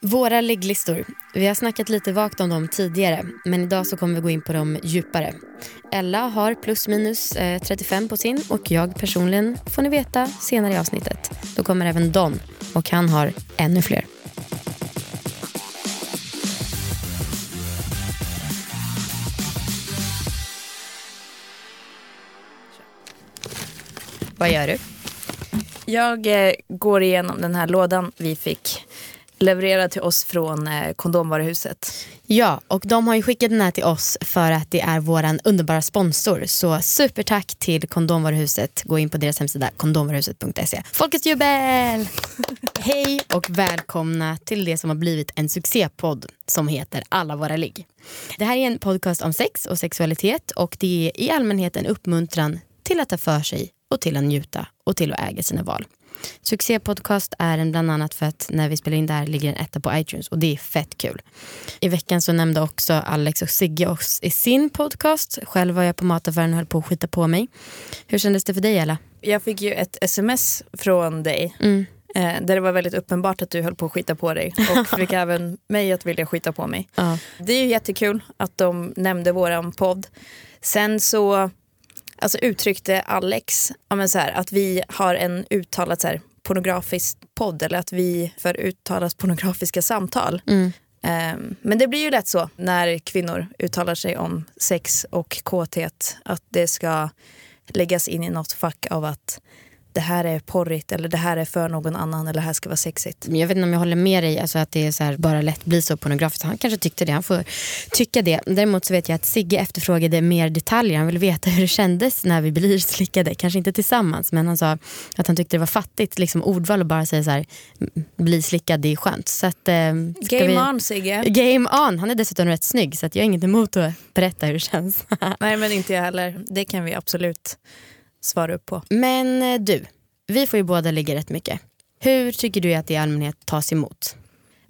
Våra ligglistor. Vi har snackat lite vagt om dem tidigare men idag så kommer vi gå in på dem djupare. Ella har plus minus eh, 35 på sin och jag personligen får ni veta senare i avsnittet. Då kommer även Don och han har ännu fler. Vad gör du? Jag eh, går igenom den här lådan vi fick levererad till oss från eh, kondomvaruhuset. Ja, och de har ju skickat den här till oss för att det är våran underbara sponsor. Så supertack till Kondomvaruhuset. Gå in på deras hemsida kondomvaruhuset.se. Folkets jubel! Hej och välkomna till det som har blivit en succépodd som heter Alla våra ligg. Det här är en podcast om sex och sexualitet och det är i allmänhet en uppmuntran till att ta för sig och till att njuta och till att äga sina val. Succépodcast är den bland annat för att när vi spelar in det här ligger den etta på iTunes och det är fett kul. I veckan så nämnde också Alex och Sigge oss i sin podcast. Själv var jag på mataffären och höll på att skita på mig. Hur kändes det för dig Ella? Jag fick ju ett sms från dig Mm. eh, där det var väldigt uppenbart att du höll på att skita på dig och fick även mig att vilja skita på mig. Ja. Det är ju jättekul att de nämnde våran podd. Sen så alltså uttryckte Alex ja, men så här, att vi har en uttalat så här, pornografisk podd eller att vi för uttalat pornografiska samtal. Mm. Ehm, Men det blir ju lätt så när kvinnor uttalar sig om sex och kåthet att det ska läggas in i något fack av att det här är porrigt eller det här är för någon annan eller det här ska vara sexigt. Men Jag vet inte om jag håller med dig, alltså att det är så här, bara lätt blir så pornografiskt. Han kanske tyckte det, han får tycka det. Däremot så vet jag att Sigge efterfrågade mer detaljer. Han ville veta hur det kändes när vi blir slickade. Kanske inte tillsammans, men han sa att han tyckte det var fattigt liksom, ordval och bara säga så här, "M- bli slickad, det är skönt. Så att, eh, Game vi... on Sigge. Game on! Han är dessutom rätt snygg så jag har inget emot att berätta hur det känns. Nej men inte jag heller. Det kan vi absolut svara upp på. Men eh, du, vi får ju båda ligga rätt mycket. Hur tycker du att det i allmänhet tas emot?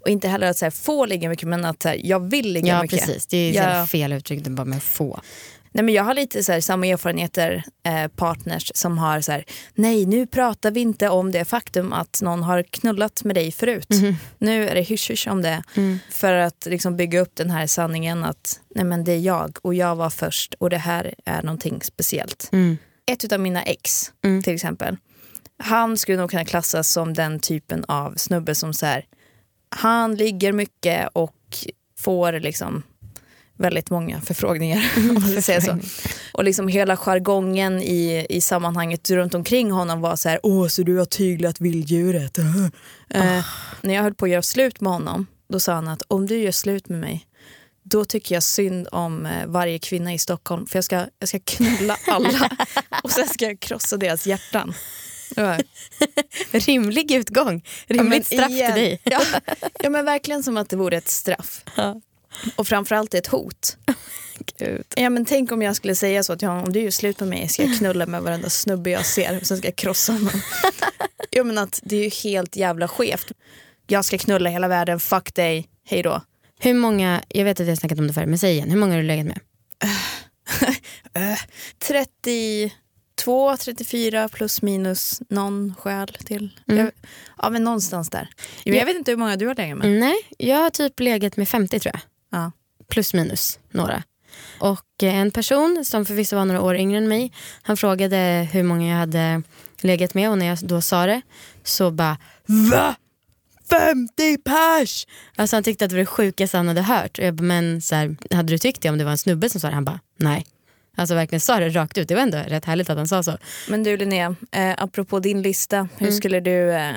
Och inte heller att så här, få ligga mycket men att så här, jag vill ligga Ja mycket. precis, det är Ja. jävla fel uttryck det bara med få. Nej, men jag har lite så här, samma erfarenheter, eh, partners som har så här, nej nu pratar vi inte om det faktum att någon har knullat med dig förut. Nu är det hysch om det. För att liksom bygga upp den här sanningen att nej men det är jag och jag var först och det här är någonting speciellt. Mm. Ett av mina ex Mm. till exempel, han skulle nog kunna klassas som den typen av snubbe som så här, han ligger mycket och får liksom väldigt många förfrågningar. om man ska säga så. Och liksom hela jargongen i, i sammanhanget runt omkring honom var så här, åh så du har tyglat vilddjuret. Eh, när jag höll på att göra slut med honom, då sa han att om du gör slut med mig, då tycker jag synd om eh, varje kvinna i Stockholm för jag ska, jag ska knulla alla och sen ska jag krossa deras hjärtan. Rimlig utgång, rimligt Ja, straff igen. till dig. Ja, ja men verkligen som att det vore ett straff. Ja. Och framförallt ett hot. Gud. Ja, men tänk om jag skulle säga så att ja, om du gör slut med mig ska jag knulla med varenda snubbe jag ser och sen ska jag krossa honom. ja, men att det är ju helt jävla skevt. Jag ska knulla hela världen, fuck dig, hej då. Hur många, jag vet att jag har snackat om det förr, men säg igen, hur många har du legat med? Eh, 32, 34 plus minus någon själ till. Mm. Jag, ja men någonstans där. Men jag vet inte hur många du har legat med. Nej, jag har typ legat med 50 tror jag. Ja. Plus minus några. Och eh, en person som förvisso var några år yngre än mig, han frågade hur många jag hade legat med och när jag då sa det så bara VA? 50 pers! Alltså han tyckte att det var det sjukaste han hade hört. Och jag bara, men så här, hade du tyckt det om det var en snubbe som sa det? Han bara, nej. Alltså verkligen sa det rakt ut. Det var ändå rätt härligt att han sa så. Men du Linnea, eh, apropå din lista, hur Mm. skulle du eh,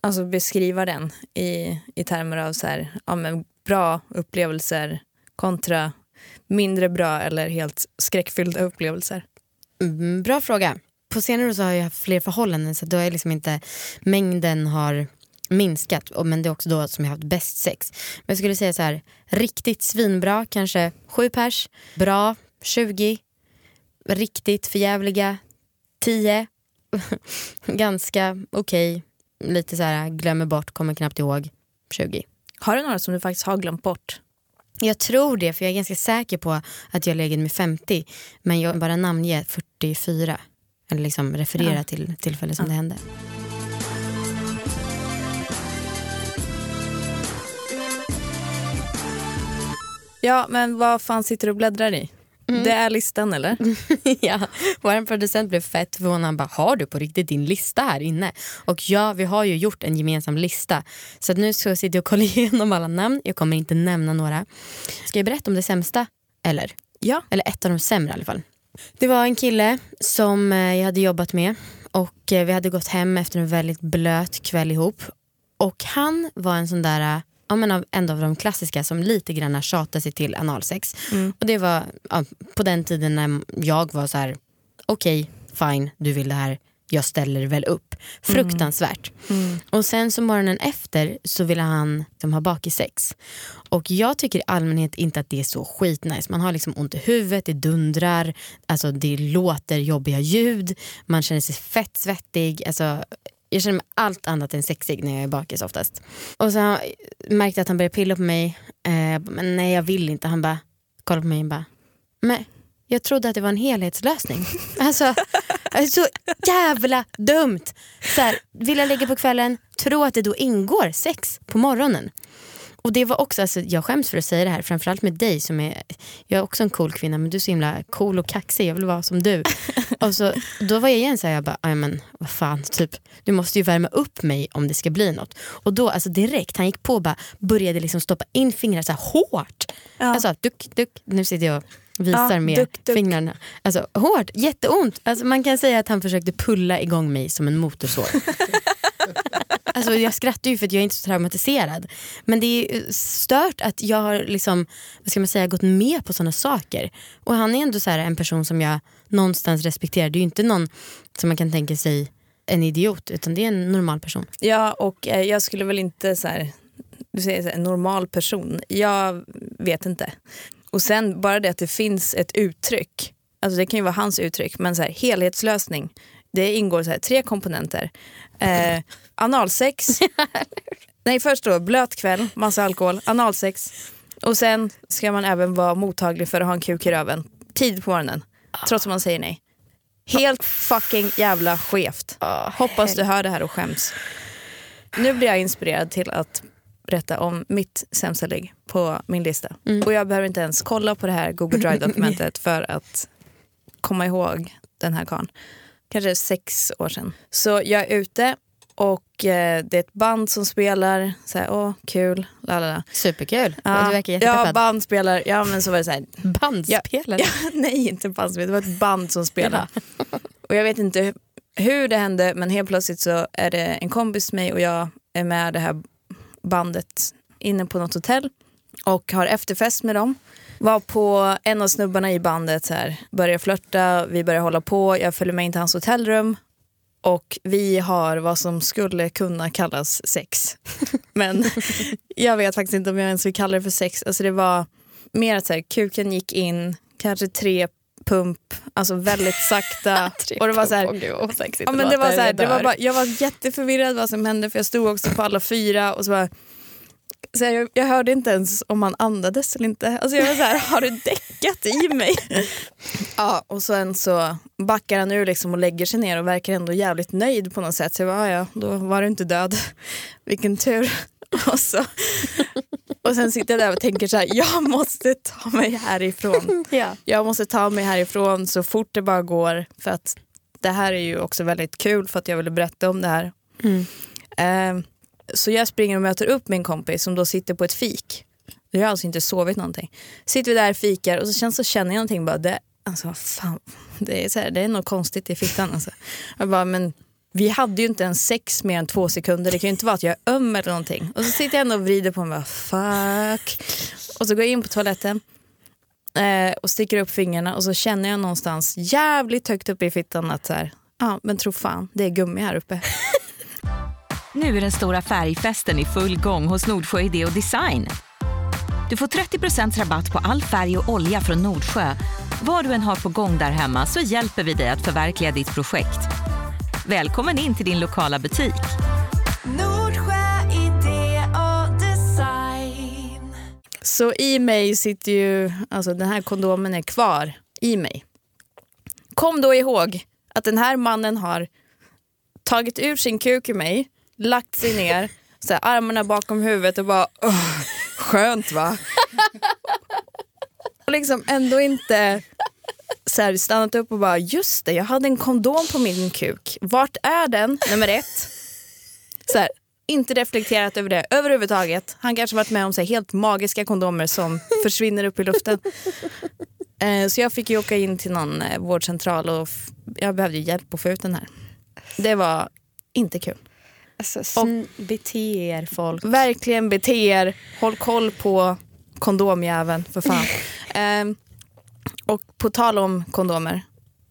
alltså beskriva den i, i termer av så här, ja, men bra upplevelser kontra mindre bra eller helt skräckfyllda upplevelser? Mm, bra fråga. På senare år så har jag haft fler förhållanden så då är liksom inte mängden har minskat men det är också då som jag har haft bäst sex. Men jag skulle säga så här, riktigt svinbra kanske 7 pers, bra 20, riktigt förjävliga 10, ganska okej, lite så här glömmer bort, kommer knappt ihåg 20. Har du några som du faktiskt har glömt bort? Jag tror det för jag är ganska säker på att jag legat med 50 men jag bara namnger 44. Eller liksom referera Ja. till tillfället som det hände. Ja, men vad fan sitter du och bläddrar i? Mm. Det är listan eller? ja, vår producent blev fett förvånad. Han bara, har du på riktigt din lista här inne? Och ja, vi har ju gjort en gemensam lista. Så nu ska jag sitta och kolla igenom alla namn. Jag kommer inte nämna några. Ska jag berätta om det sämsta? Eller? Ja. Eller ett av de sämre i alla fall. Det var en kille som eh, jag hade jobbat med och eh, vi hade gått hem efter en väldigt blöt kväll ihop. Och han var en sån där, ja, men av, en av de klassiska som lite grann tjatade sig till analsex. Och det var ja, på den tiden när jag var så här: okej fine du vill det här, jag ställer väl upp. Fruktansvärt. Och sen så morgonen efter så ville han liksom, ha bakissex. Och jag tycker i allmänhet inte att det är så skitnice. Man har liksom ont i huvudet, det dundrar, alltså det låter jobbiga ljud, man känner sig fett svettig. Alltså, jag känner mig allt annat än sexig när jag är bakis oftast. Och så märkte jag att han började pilla på mig. Eh, men nej jag vill inte. Han bara kollade på mig och bara, men jag trodde att det var en helhetslösning. Alltså, så jävla dumt. Så här, vill jag lägga på kvällen, tro att det då ingår sex på morgonen. Och det var också, alltså, jag skäms för att säga det här, framförallt med dig som är, jag är också en cool kvinna men du är så himla cool och kaxig, jag vill vara som du. och så, då var jag igen såhär, jag bara, "Aj, men vad fan, typ, du måste ju värma upp mig om det ska bli något. Och då alltså direkt, han gick på och bara började liksom stoppa in fingrar så här hårt. Ja. Alltså duck, duck, nu sitter jag och visar Ja, med duck, duck. fingrarna. Alltså hårt, jätteont. Alltså, man kan säga att han försökte pulla igång mig som en motorsåg. Alltså, jag skrattar ju för att jag är inte så traumatiserad. Men det är stört att jag har liksom, vad ska man säga, gått med på sådana saker. Och han är ändå så här en person som jag någonstans respekterar. Det är ju inte någon som man kan tänka sig en idiot utan det är en normal person. Ja, och eh, jag skulle väl inte så här, du säger så här, normal person. Jag vet inte. Och sen bara det att det finns ett uttryck. Alltså det kan ju vara hans uttryck, men så här, helhetslösning. Det ingår så här, tre komponenter. Eh, analsex. Nej, först då blöt kväll, massa alkohol, analsex. Och sen ska man även vara mottaglig för att ha en kuk i röven. Tid på morgonen. Trots att man säger nej. Helt fucking jävla skevt. Hoppas du hör det här och skäms. Nu blir jag inspirerad till att berätta om mitt sämsta ligg på min lista. Och jag behöver inte ens kolla på det här Google Drive-dokumentet för att komma ihåg den här karln. Kanske sex år sedan. Så jag är ute och eh, det är ett band som spelar. Så här, åh, kul. Lalala. Superkul, Ja, du verkar ja, jättepeppad. band spelar. Ja, men så var det så här. Bandspelare. Ja, nej, inte bandspel. Det var ett band som spelade. Och jag vet inte hur det hände, men helt plötsligt så är det en kompis med mig och jag är med det här bandet inne på något hotell och har efterfest med dem. Var på en av snubbarna i bandet så här, börjar flörta, vi börjar hålla på, jag följer med in till hans hotellrum och vi har vad som skulle kunna kallas sex. Men jag vet faktiskt inte om jag ens vill kalla det för sex. Alltså det var mer att så här, kuken gick in, kanske tre pump, alltså väldigt sakta. och det var så här, Ja, men det var så här, det var bara, jag var jätteförvirrad vad som hände för jag stod också på alla fyra och så bara, så här, jag, jag hörde inte ens om man andades eller inte. Alltså jag var så här, har du däckat i mig? ja, och sen så backar han ur liksom och lägger sig ner och verkar ändå jävligt nöjd på något sätt. Så jag bara, "Ah, ja, då var du inte död. Vilken tur. Och, så, och sen sitter jag där och tänker så här, jag måste ta mig härifrån. Ja. Jag måste ta mig härifrån så fort det bara går. För att det här är ju också väldigt kul för att jag ville berätta om det här. Eh, så jag springer och möter upp min kompis som då sitter på ett fik. Jag har alltså inte sovit någonting. Sitter vi där och fikar och så, känns, så känner jag någonting bara, det, alltså, fan, det, är så här, det är något konstigt i fittan. Alltså. Jag bara, men vi hade ju inte ens sex mer än två sekunder. Det kan ju inte vara att jag är öm eller någonting. Och så sitter jag ändå och vrider på mig. Bara, Fuck. Och så går jag in på toaletten eh, och sticker upp fingrarna och så känner jag någonstans jävligt högt upp i fittan att så här, ja men tro fan, det är gummi här uppe. Nu är den stora färgfesten i full gång hos Nordsjö Idé och Design. Du får 30% rabatt på all färg och olja från Nordsjö. Vad du än har på gång där hemma så hjälper vi dig att förverkliga ditt projekt. Välkommen in till din lokala butik. Nordsjö idé och design. Så i mig sitter ju, alltså den här kondomen är kvar i mig. Kom då ihåg att den här mannen har tagit ur sin kuk ur mig, lagt sig ner, så här, armarna bakom huvudet och bara "Åh, skönt va? liksom ändå inte så här, stannat upp och bara just det, jag hade en kondom på min kuk. Vart är den? Nummer ett. Så här, inte reflekterat över det överhuvudtaget. Han kanske varit med om så här, helt magiska kondomer som försvinner upp i luften. Eh, så jag fick ju åka in till någon eh, vårdcentral och jag behövde hjälp att få ut den här. Det var inte kul. Alltså, sn- bete er folk. Verkligen bete er, håll koll på kondomjäveln för fan. Ehm, och på tal om kondomer.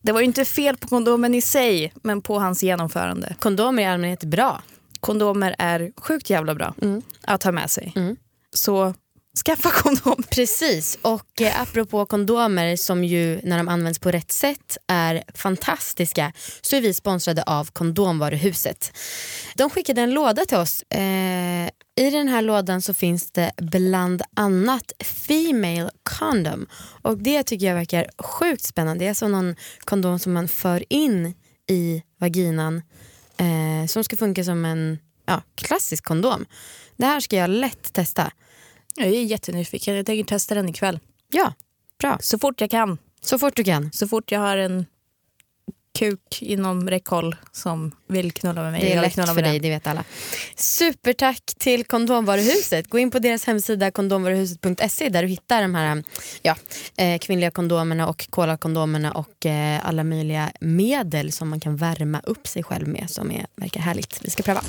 Det var ju inte fel på kondomen i sig, men på hans genomförande. Kondomer i allmänhet är bra. Kondomer är sjukt jävla bra att ha med sig. Så skaffa kondom. Precis, och eh, apropå kondomer som ju när de används på rätt sätt är fantastiska så är vi sponsrade av Kondomvaruhuset. De skickade en låda till oss. Eh, I den här lådan så finns det bland annat Female Condom och det tycker jag verkar sjukt spännande. Det är alltså någon kondom som man för in i vaginan eh, som ska funka som en ja, klassisk kondom. Det här ska jag lätt testa. Jag är jättenyfiken, jag tänker testa den ikväll. Ja, bra. Så fort jag kan. Så fort du kan. Så fort jag har en kuk inom räckhåll som vill knulla med mig. Det är lätt för dig, det vet alla. Supertack till Kondomvaruhuset. Gå in på deras hemsida kondomvaruhuset.se där du hittar de här ja, eh, kvinnliga kondomerna och kolakondomerna och eh, alla möjliga medel som man kan värma upp sig själv med som är, verkar härligt. Vi ska pröva.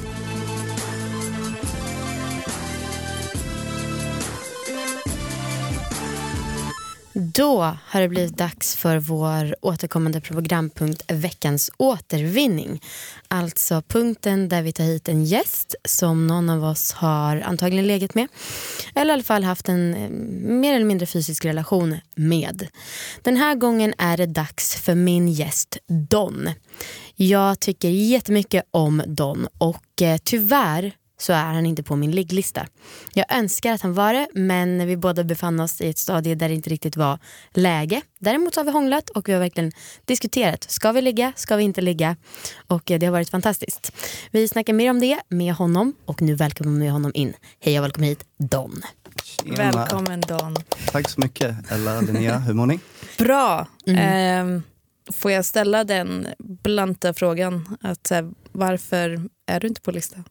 Då har det blivit dags för vår återkommande programpunkt Veckans återvinning. Alltså punkten där vi tar hit en gäst som någon av oss har antagligen legat med. Eller i alla fall haft en eh, mer eller mindre fysisk relation med. Den här gången är det dags för min gäst Don. Jag tycker jättemycket om Don och eh, tyvärr så är han inte på min ligglista. Jag önskar att han var det men vi båda befann oss i ett stadie där det inte riktigt var läge. Däremot har vi hånglat och vi har verkligen diskuterat. Ska vi ligga? Ska vi inte ligga? Och eh, det har varit fantastiskt. Vi snackar mer om det med honom och nu välkomnar vi honom in. Hej och välkommen hit Don. Tjena. Välkommen Dan. Tack så mycket Ella, Linnea. Hur mår ni? Bra. Mm. Ehm, får jag ställa den blanta frågan? Att, så här, varför är du inte på listan?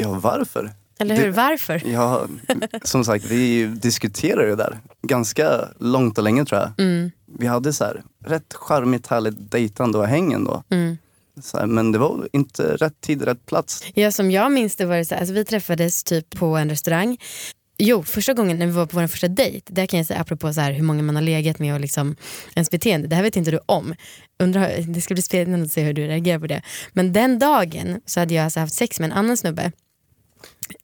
Ja, varför? Eller hur? Det- Varför? Ja, som sagt, vi diskuterade det där ganska långt och länge tror jag. Mm, Vi hade så här, rätt charmigt, härligt dejtande och häng ändå. mm. Så här, men det var inte rätt tid, rätt plats. Ja, som jag minns det var det så här, alltså vi träffades typ på en restaurang. Jo, första gången när vi var på vår första dejt, där kan jag säga apropå så här, hur många man har legat med och liksom ens beteende, det här vet inte du om. Undrar, det ska bli spännande att se hur du reagerar på det. Men den dagen så hade jag alltså haft sex med en annan snubbe.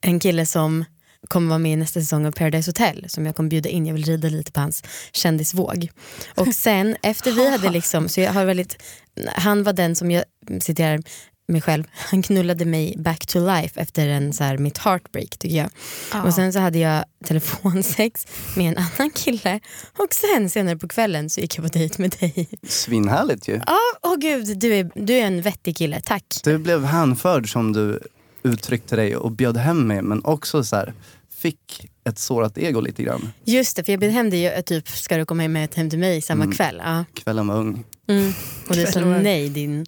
En kille som kommer vara med i nästa säsong av Paradise Hotel som jag kommer bjuda in, jag vill rida lite på hans kändisvåg. Och sen efter vi hade liksom, så jag har väldigt, han var den som jag citerar mig själv, han knullade mig back to life efter en så här, mitt heartbreak tycker jag. Och sen så hade jag telefonsex med en annan kille och sen senare på kvällen så gick jag på dejt med dig. Svinhärligt ju. Ja, åh gud, du är, du är en vettig kille, tack. Du blev hänförd som du uttryckte dig och bjöd hem mig men också så här, fick ett sårat ego lite grann. Just det, för jag bjöd hem dig ju, typ, ska du komma hem, med, hem till mig samma Mm. kväll? Ja. Kvällen var ung. Mm. Och du sa nej din...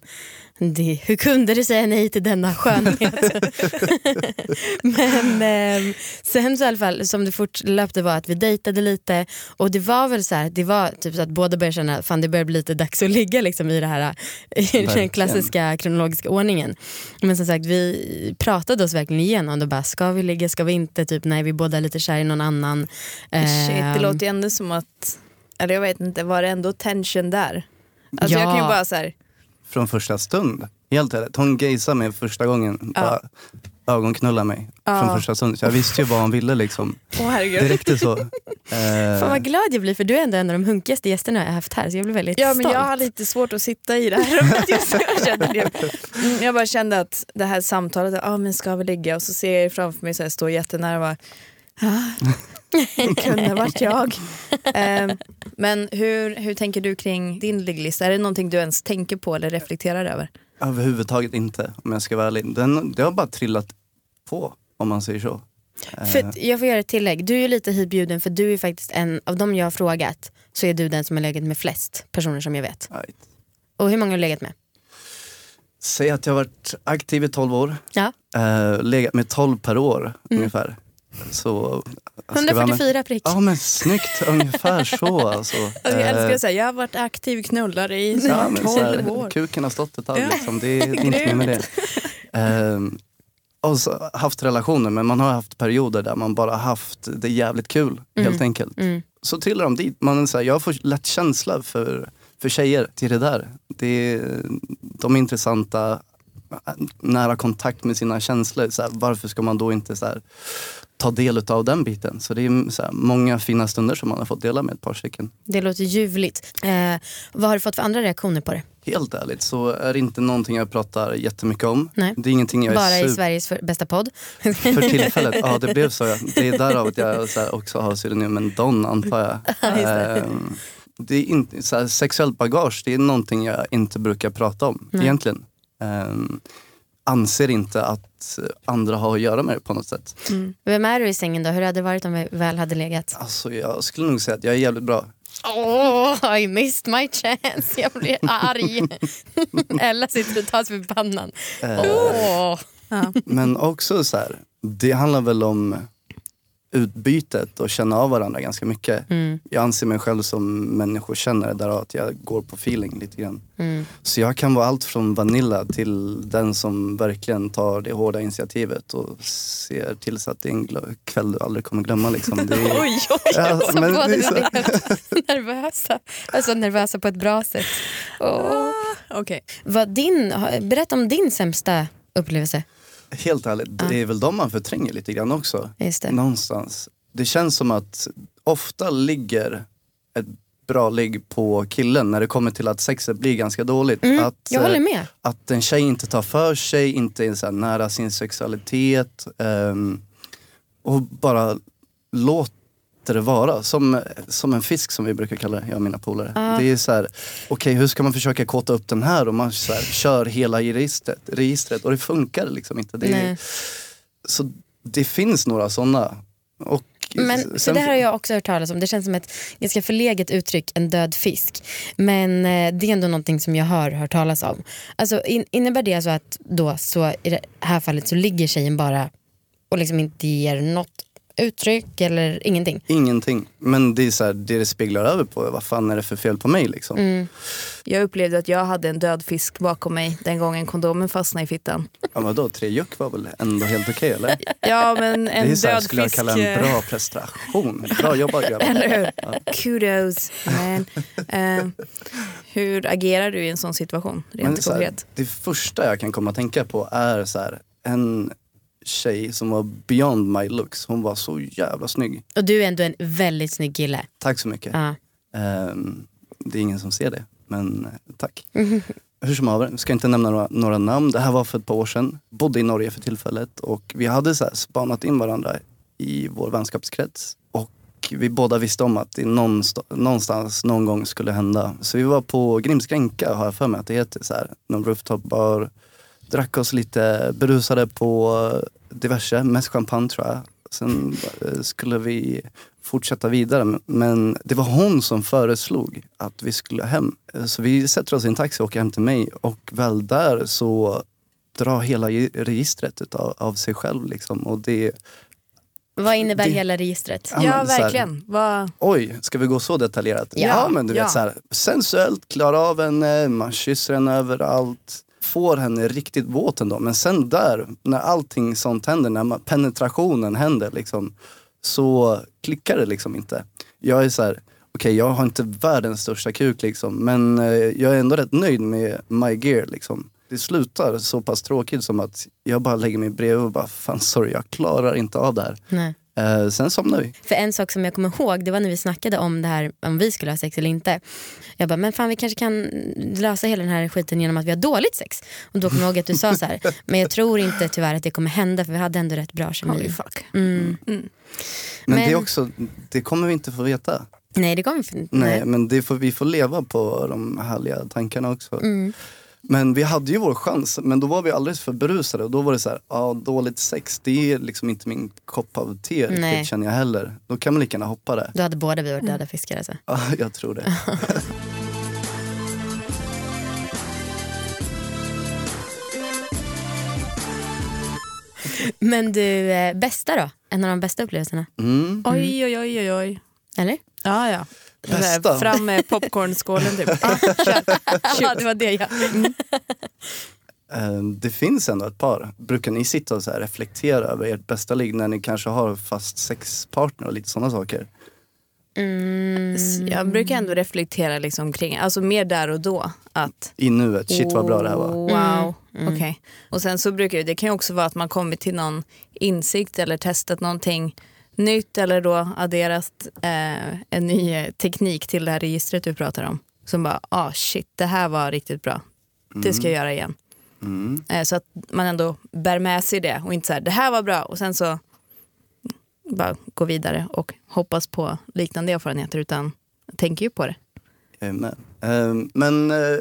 Det, hur kunde du säga nej till denna skönhet? Men ehm, sen så i alla fall som det fortlöpte var att vi dejtade lite och det var väl så här, det var typ så att båda började känna att fan det börjar bli lite dags att ligga liksom i, det här, i den klassiska kronologiska ordningen. Men som sagt vi pratade oss verkligen igenom. Då bara, ska vi ligga, ska vi inte? Typ, nej vi båda är lite kär i någon annan. Shit, det Ehm, låter ju ändå som att, eller jag vet inte, var det ändå tension där? Alltså jag kan ju Ja. bara så här, Från första stund. Helt ärligt. Hon gazade mig första gången. Bara ögonknullade mig. Ja. Från första stund. Så jag visste ju vad hon ville liksom. åh herregud. Det räckte så. Fan Eh, vad glad jag blir för du är ändå en av de hunkigaste gästerna jag har haft här så jag blir väldigt Ja men stolt. jag har lite svårt att sitta i det här rummet just nu. Jag, kände det. Mm, jag bara kände att det här samtalet, ah, men ska vi ligga? Och så ser jag framför mig så här, stå jättenära och bara, ah, det kunde varit jag. Ehm, men hur, hur tänker du kring din ligglista? Är det någonting du ens tänker på eller reflekterar över? Överhuvudtaget inte om jag ska vara ärlig. Den, det har bara trillat på om man säger så. För att jag får göra ett tillägg. Du är lite hitbjuden för du är faktiskt en av dem jag har frågat så är du den som har legat med flest personer som jag vet. Right. Och hur många har du legat med? Säg att jag har varit aktiv i 12 år. Ja. Uh, legat med 12 per år Mm. ungefär. Så, ska vi ha med- 144 prick. Ja men snyggt, ungefär så alltså. Alltså, jag älskar Eh, att säga, jag har varit aktiv knullare i Ja, snart men så 12 här, år. kuken har stått ett tag liksom. det, är, det är inte mer med det. Ehm, och så, haft relationer men man har haft perioder där man bara haft det jävligt kul helt enkelt. Mm. Så trillar de dit. Man är så här, jag får lätt känsla för, för tjejer till det där. Det är, de är intressanta, nära kontakt med sina känslor. Så här, varför ska man då inte så här, ta del av den biten? Så det är så här, många fina stunder som man har fått dela med ett par stycken. Det låter ljuvligt. Eh, vad har du fått för andra reaktioner på det? Helt ärligt så är det inte någonting jag pratar jättemycket om. Nej. Det är ingenting jag Bara är i super... Sveriges för, bästa podd. För tillfället, ja det blev så. ja. Det är därav att jag så här, också har pseudonymen Don antar jag. Ehm, det är inte, så här, sexuellt bagage, det är någonting jag inte brukar prata om egentligen. Ehm, anser inte att andra har att göra med det på något sätt. Vem är du i sängen då? Hur hade det varit om vi väl hade legat? Alltså jag skulle nog säga att jag är jävligt bra. Åh, I missed my chance. Jag blir arg. Ella sitter och tar sig för pannan. Åh. Men också så här, det handlar väl om utbytet och känna av varandra ganska mycket. Jag anser mig själv som människokännare där att jag går på feeling lite grann. Så jag kan vara allt från Vanilla till den som verkligen tar det hårda initiativet och ser till så att det är en kväll du aldrig kommer glömma. Liksom. Det är, Oj, oj, Ja, Som men det är så- blev nervösa. Alltså nervösa på ett bra sätt. Åh. Okej. Vad din, berätta om din sämsta upplevelse. Helt ärligt, det är väl de man förtränger lite grann också. Just det. Någonstans. Det känns som att ofta ligger ett bra ligg på killen när det kommer till att sexet blir ganska dåligt. att, Mm, Jag håller eh, med. att en tjej inte tar för sig, inte är så nära sin sexualitet ehm, och bara låter det vara. Som, som en fisk som vi brukar kalla det, jag och mina polare. Det är så här, okej hur ska man försöka kåta upp den här och man så här, kör hela registret, registret och det funkar liksom inte. Det är, så det finns några sådana. Och Men, för det här har jag också hört talas om. Det känns som ett ganska förlegat uttryck, en död fisk. Men eh, det är ändå någonting som jag har hört talas om. Alltså, in, innebär det alltså att då så i det här fallet så ligger tjejen bara och liksom inte ger något uttryck eller ingenting? Ingenting. Men det är så här, det det speglar över på, vad fan är det för fel på mig liksom? Mm. Jag upplevde att jag hade en död fisk bakom mig den gången kondomen fastnade i fittan. Ja, vadå, tre juck var väl ändå helt okej eller? Ja men en det är så här, död skulle jag fisk... kalla en eh, bra prestation. Bra jobbat grabbar. Eller hur? Kudos man. Eh, hur agerar du i en sån situation? Men Rent här, konkret. det första jag kan komma att tänka på är så här, en tjej som var beyond my looks. Hon var så jävla snygg. Och du är ändå en väldigt snygg kille. Tack så mycket. Ja. Ehm, det är ingen som ser det, men eh, tack. Hur som haver, ska inte nämna några, några namn. Det här var för ett par år sedan. Bodde i Norge för tillfället och vi hade så här spanat in varandra i vår vänskapskrets. Och vi båda visste om att det någonstans, någon gång skulle hända. Så vi var på Grimskränka har jag för mig att det heter. Så här, någon rooftop bar. Drack oss lite berusade på diverse, mest champagne tror jag. Sen eh, skulle vi fortsätta vidare. Men det var hon som föreslog att vi skulle hem. Eh, Så vi sätter oss i en taxi och åker hem till mig. Och väl där så drar hela registret utav, av sig själv. Liksom. Och det, Vad innebär Det- hela registret? Ja, Ja här- verkligen. Vad- oj, ska vi gå så detaljerat? Ja, men du ja. vet så här, sensuellt, klara av henne, man kysser henne överallt. Får henne riktigt våt ändå. Men sen där, när allting sånt händer, när penetrationen händer liksom, så klickar det liksom inte. Jag är så här, okej jag har inte världens största kuk liksom, men eh, jag är ändå rätt nöjd med my gear liksom. Det slutar så pass tråkigt som att jag bara lägger mig bredvid och bara, fan sorry jag klarar inte av det här. Nej. Eh, sen somnar vi. För en sak som jag kommer ihåg det var när vi snackade om det här om vi skulle ha sex eller inte. Jag bara, men fan vi kanske kan lösa hela den här skiten genom att vi har dåligt sex. Och då kommer jag ihåg att du sa så här, men jag tror inte tyvärr att det kommer hända för vi hade ändå rätt bra kemi. Holy fuck. Mm. Men, Men- det är också, det kommer vi inte få veta. Nej det kommer vi inte. Nej, men det får, vi får leva på de härliga tankarna också. Mm. Men vi hade ju vår chans, men då var vi alldeles för berusade och då var det så här, ja dåligt sex det är liksom inte min kopp av te riktigt Nej. känner jag heller. Då kan man lika gärna hoppa det. Då hade båda vi varit döda fiskar alltså. Ja, jag tror det. Men du, eh, bästa då? En av de bästa upplevelserna? Mm. Oj, oj, oj, oj, oj. Eller? Ja, ja. Bästa? Fram med popcornskålen typ. Ja, det var det ja. Eh, Det finns ändå ett par. Brukar ni sitta och så här reflektera över ert bästa ligg när ni kanske har fast sexpartner och lite sådana saker? Mm. Jag brukar ändå reflektera liksom kring, alltså mer där och då. Att I nuet, shit vad bra det här var. Wow, okej. Och sen så brukar det, det kan ju också vara att man kommit till någon insikt eller testat någonting nytt eller då adderat eh, en ny eh, teknik till det här registret du pratar om. Som bara, ah shit, det här var riktigt bra. Det ska jag göra igen. Mm. Eh, så att man ändå bär med sig det och inte så här, det här var bra och sen så bara gå vidare och hoppas på liknande erfarenheter utan tänker ju på det. Med. Eh, Men eh,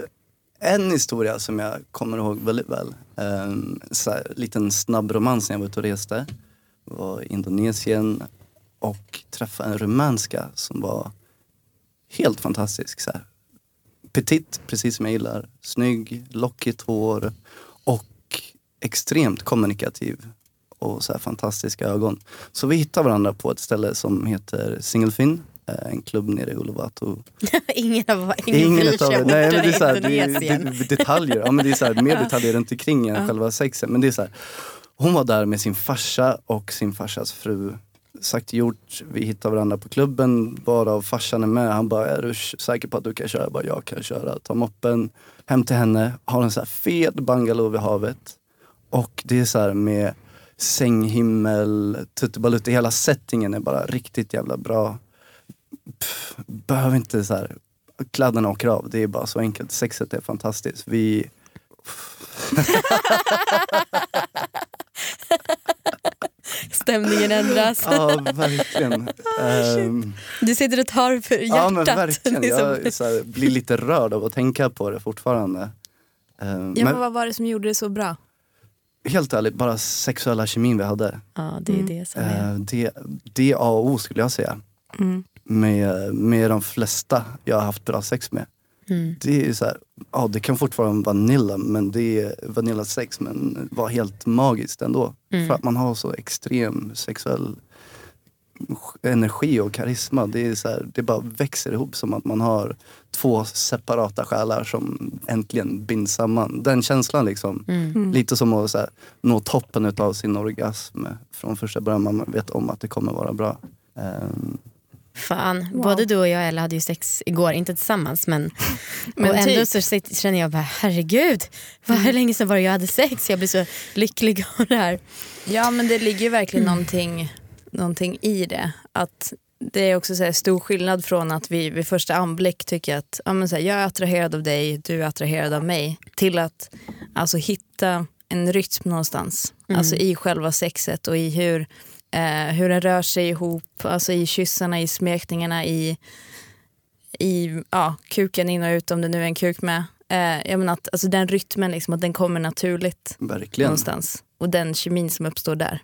en historia som jag kommer ihåg väldigt väl. eh, Så här, liten snabb romans när jag var ute och reste. Var i Indonesien och träffade en rumänska som var helt fantastisk. Så här. Petit, precis som jag gillar. Snygg, lockigt hår och extremt kommunikativ och så här fantastiska ögon. Så vi hittade varandra på ett ställe som heter Singlefin, eh, en klubb nere i Uluwatu. ingen av ingen, bryr sig om Nej, men det är, så här, det, det detaljer. Ja, men det är så här, mer detaljer runt omkring än själva sexen. Men det är så här, hon var där med sin farsa och sin farsas fru. Sagt och gjort, vi hittar varandra på klubben, varav farsan är med. Han bara, är du säker på att du kan köra? Jag bara, jag kan köra. Ta moppen hem till henne, har en så här fet bungalow vid havet. Och det är så här med sänghimmel, tuttibalutti, hela settingen är bara riktigt jävla bra. Pff, behöver inte så här, kläderna åker av, det är bara så enkelt. Sexet är fantastiskt. Vi, Stämningen ändras. ja verkligen. Ehm, Du sitter och tar för hjärtat. ja men verkligen, jag så här, blir lite rörd av att tänka på det fortfarande. Ehm, Ja, men men vad var det som gjorde det så bra? helt ärligt, bara sexuella kemin vi hade. ja, det är det som är... Det, det är A och O skulle jag säga. Mm. Med, med de flesta jag har haft bra sex med. Mm. Det är så här, ja det kan fortfarande vara vanilla, men det är vanilla sex men var helt magiskt ändå. Mm. För att man har så extrem sexuell energi och karisma. Det, är så här, det bara växer ihop som att man har två separata själar som äntligen binds samman. Den känslan liksom. Mm. Lite som att här, nå toppen av sin orgasm från första början. Man vet om att det kommer vara bra. Ehm, Fan, Wow. både du och jag Ella hade ju sex igår, inte tillsammans men, Men och ändå typ. så sit- känner jag bara herregud, vad, hur länge sedan var det jag hade sex? Jag blir så lycklig av det här. Ja men det ligger ju verkligen någonting, någonting i det. Att det är också så här stor skillnad från att vi vid första anblick tycker att ja, men så här, jag är attraherad av dig, du är attraherad av mig. Till att alltså, hitta en rytm någonstans. Alltså i själva sexet och i hur, eh, hur den rör sig ihop. Alltså i kyssarna, i smekningarna, i, i ja, kuken in och ut om det nu är en kuk med. Eh, jag menar att, alltså, den rytmen, liksom, att den kommer naturligt verkligen. någonstans. Och den kemin som uppstår där.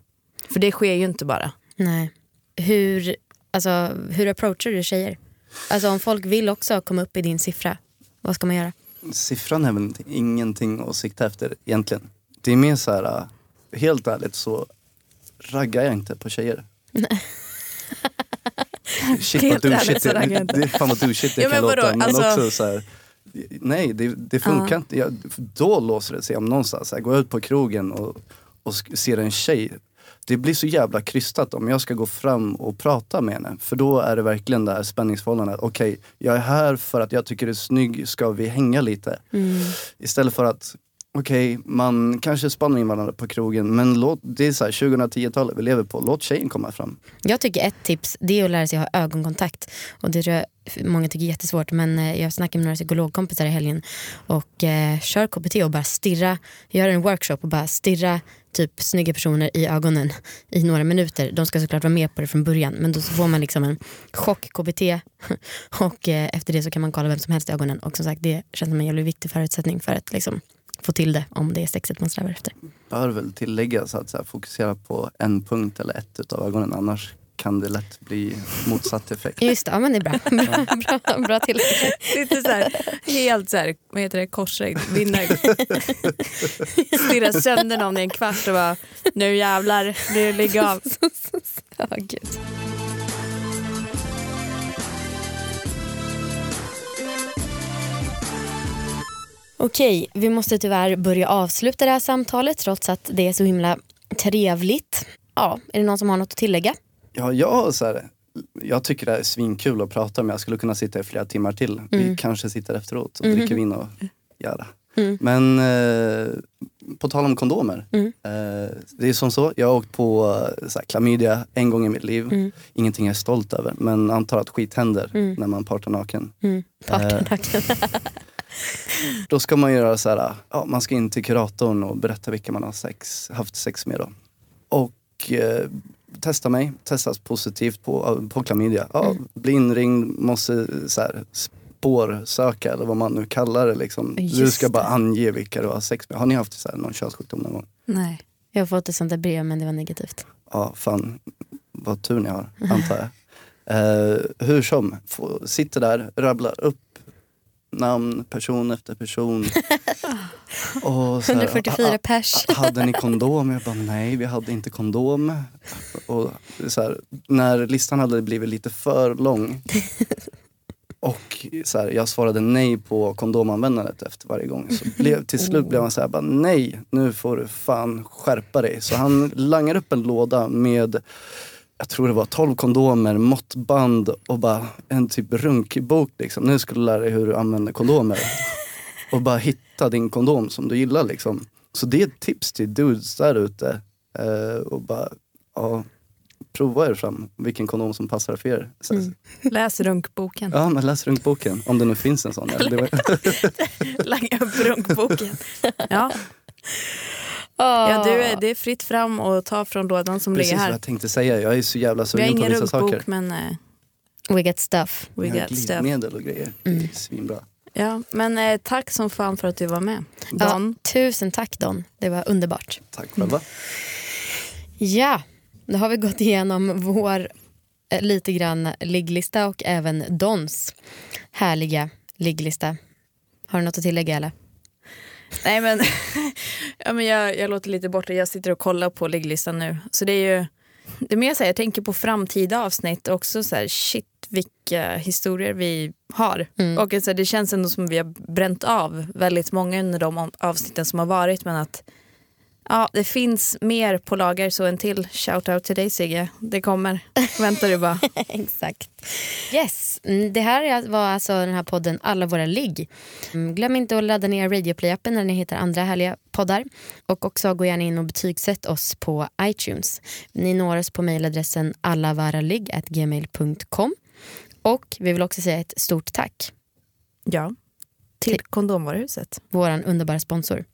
För det sker ju inte bara. Nej. Hur, alltså, hur approachar du tjejer? Alltså om folk vill också komma upp i din siffra, vad ska man göra? Siffran är väl ingenting att sikta efter egentligen. Det är mer så här, helt ärligt så raggar jag inte på tjejer. Shit vad douchigt det, det, fan vad douchigt det Ja, kan vadå? låta. Men Alltså- också så här, nej det, det funkar inte. Jag, då låser det sig om någonstans. Så här, går jag ut på krogen och, och ser en tjej. Det blir så jävla krystat om jag ska gå fram och prata med henne. För då är det verkligen det här spänningsförhållandet. Okej, jag är här för att jag tycker du är snygg, ska vi hänga lite? Istället för att, okej, man kanske spannar in varandra på krogen men låt, det är så 2010-talet vi lever på. Låt tjejen komma fram. Jag tycker ett tips det är att lära sig ha ögonkontakt. Och det tror jag många tycker är jättesvårt men eh, jag snackade med några psykologkompisar i helgen och eh, kör KBT och bara stirra, gör en workshop och bara stirra typ snygga personer i ögonen i några minuter. De ska såklart vara med på det från början men då så får man liksom en chock KBT och eh, efter det så kan man kolla vem som helst i ögonen och som sagt det känns som en jävligt viktig förutsättning för att liksom få till det om det är sexet man strävar efter. Bör väl tilläggas att så här, fokusera på en punkt eller ett utav ögonen annars kan det lätt bli motsatt effekt. Just det, ja men det är bra. Bra, bra, bra till. Lite så här, helt så här, vad heter det, korsögd, vinnare. Stirra sönder någon i en kvart och bara, nu jävlar, nu lägg av. Ja, gud. Okej, vi måste tyvärr börja avsluta det här samtalet trots att det är så himla trevligt. Ja, är det någon som har något att tillägga? Ja, jag, så här, jag tycker det är svinkul att prata med. Jag skulle kunna sitta i flera timmar till. Vi kanske sitter efteråt och dricker vin och göra. Men eh, på tal om kondomer. Eh, det är som så, jag har åkt på eh, så här, klamydia en gång i mitt liv. Ingenting jag är stolt över. Men antar att skit händer när man partar naken. Partnernacken. Då ska man göra så här, ja, man ska in till kuratorn och berätta vilka man har sex, haft sex med. Då. Och eh, testa mig, testas positivt på, på klamydia. Ja, Bli inringd, måste så här, spårsöka eller vad man nu kallar det. Liksom. Du ska bara ange vilka du har sex med. Har ni haft så här, någon könssjukdom någon gång? Nej. Jag har fått ett sånt där brev men det var negativt. Ja, fan vad tur ni har, antar jag. Eh, hur som, få, sitter där, rabblar upp namn, person efter person. Och så här, 144 "Ah, pers. Hade ni kondom? Jag bara, nej vi hade inte kondom. Och så här, när listan hade blivit lite för lång och så här, jag svarade nej på kondomanvändandet efter varje gång. Så blev, till slut blev han så här, bara, nej nu får du fan skärpa dig. Så han langar upp en låda med jag tror det var 12 kondomer, måttband och bara en typ runkbok. Liksom. Nu ska du lära dig hur du använder kondomer. och bara hitta din kondom som du gillar. Liksom. Så det är ett tips till dudes där ute. Eh, och bara, ja, prova er fram vilken kondom som passar för er. Så, Läs runkboken. Ja, men läs runkboken. Om det nu finns en sån. Var, Langa upp runkboken. Ja. Ja, du, är- det är fritt fram och ta från lådan som precis ligger vad här. jag tänkte säga. Jag är så jävla Vi har sugen på ingen vissa saker. men eh, We get stuff. we Jag har got stuff. glidmedel och grejer. Det är svinbra. Ja, men eh, tack som fan för att du var med. Ja, Don. tusen tack Don, det var underbart. Tack själva. Ja, då har vi gått igenom vår eh, lite grann ligglista och även Dons härliga ligglista. Har du något att tillägga eller? Nej men, ja, men jag, jag låter lite borta, jag sitter och kollar på ligglistan nu. Så det är ju, det är mer så här, jag tänker på framtida avsnitt också så här, shit vilka historier vi har. Och så här, det känns ändå som vi har bränt av väldigt många under de avsnitten som har varit men att ja, det finns mer på lager så en till shout-out till dig Sigge. Det kommer, vänta du bara. Exakt. Yes, mm, det här var alltså den här podden Alla våra ligg. Mm, Glöm inte att ladda ner Radioplay-appen när ni hittar andra härliga poddar. Och också gå gärna in och betygsätt oss på iTunes. Ni når oss på mejladressen allavaraligg.gmail.com. Och vi vill också säga ett stort tack. Ja, till kondomvaruhuset. Vår underbara sponsor.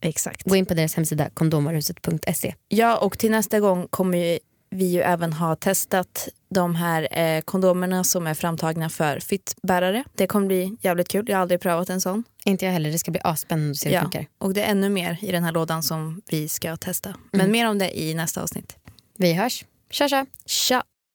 Exakt. Gå in på deras hemsida kondomvaruhuset.se. Ja, och till nästa gång kommer vi ju även ha testat de här eh, kondomerna som är framtagna för fittbärare. Det kommer bli jävligt kul. Jag har aldrig prövat en sån. Inte jag heller, det ska bli asspännande att se hur det Ja. funkar. Och det är ännu mer i den här lådan som vi ska testa. Men mer om det i nästa avsnitt. Vi hörs. Tja tja! Tja!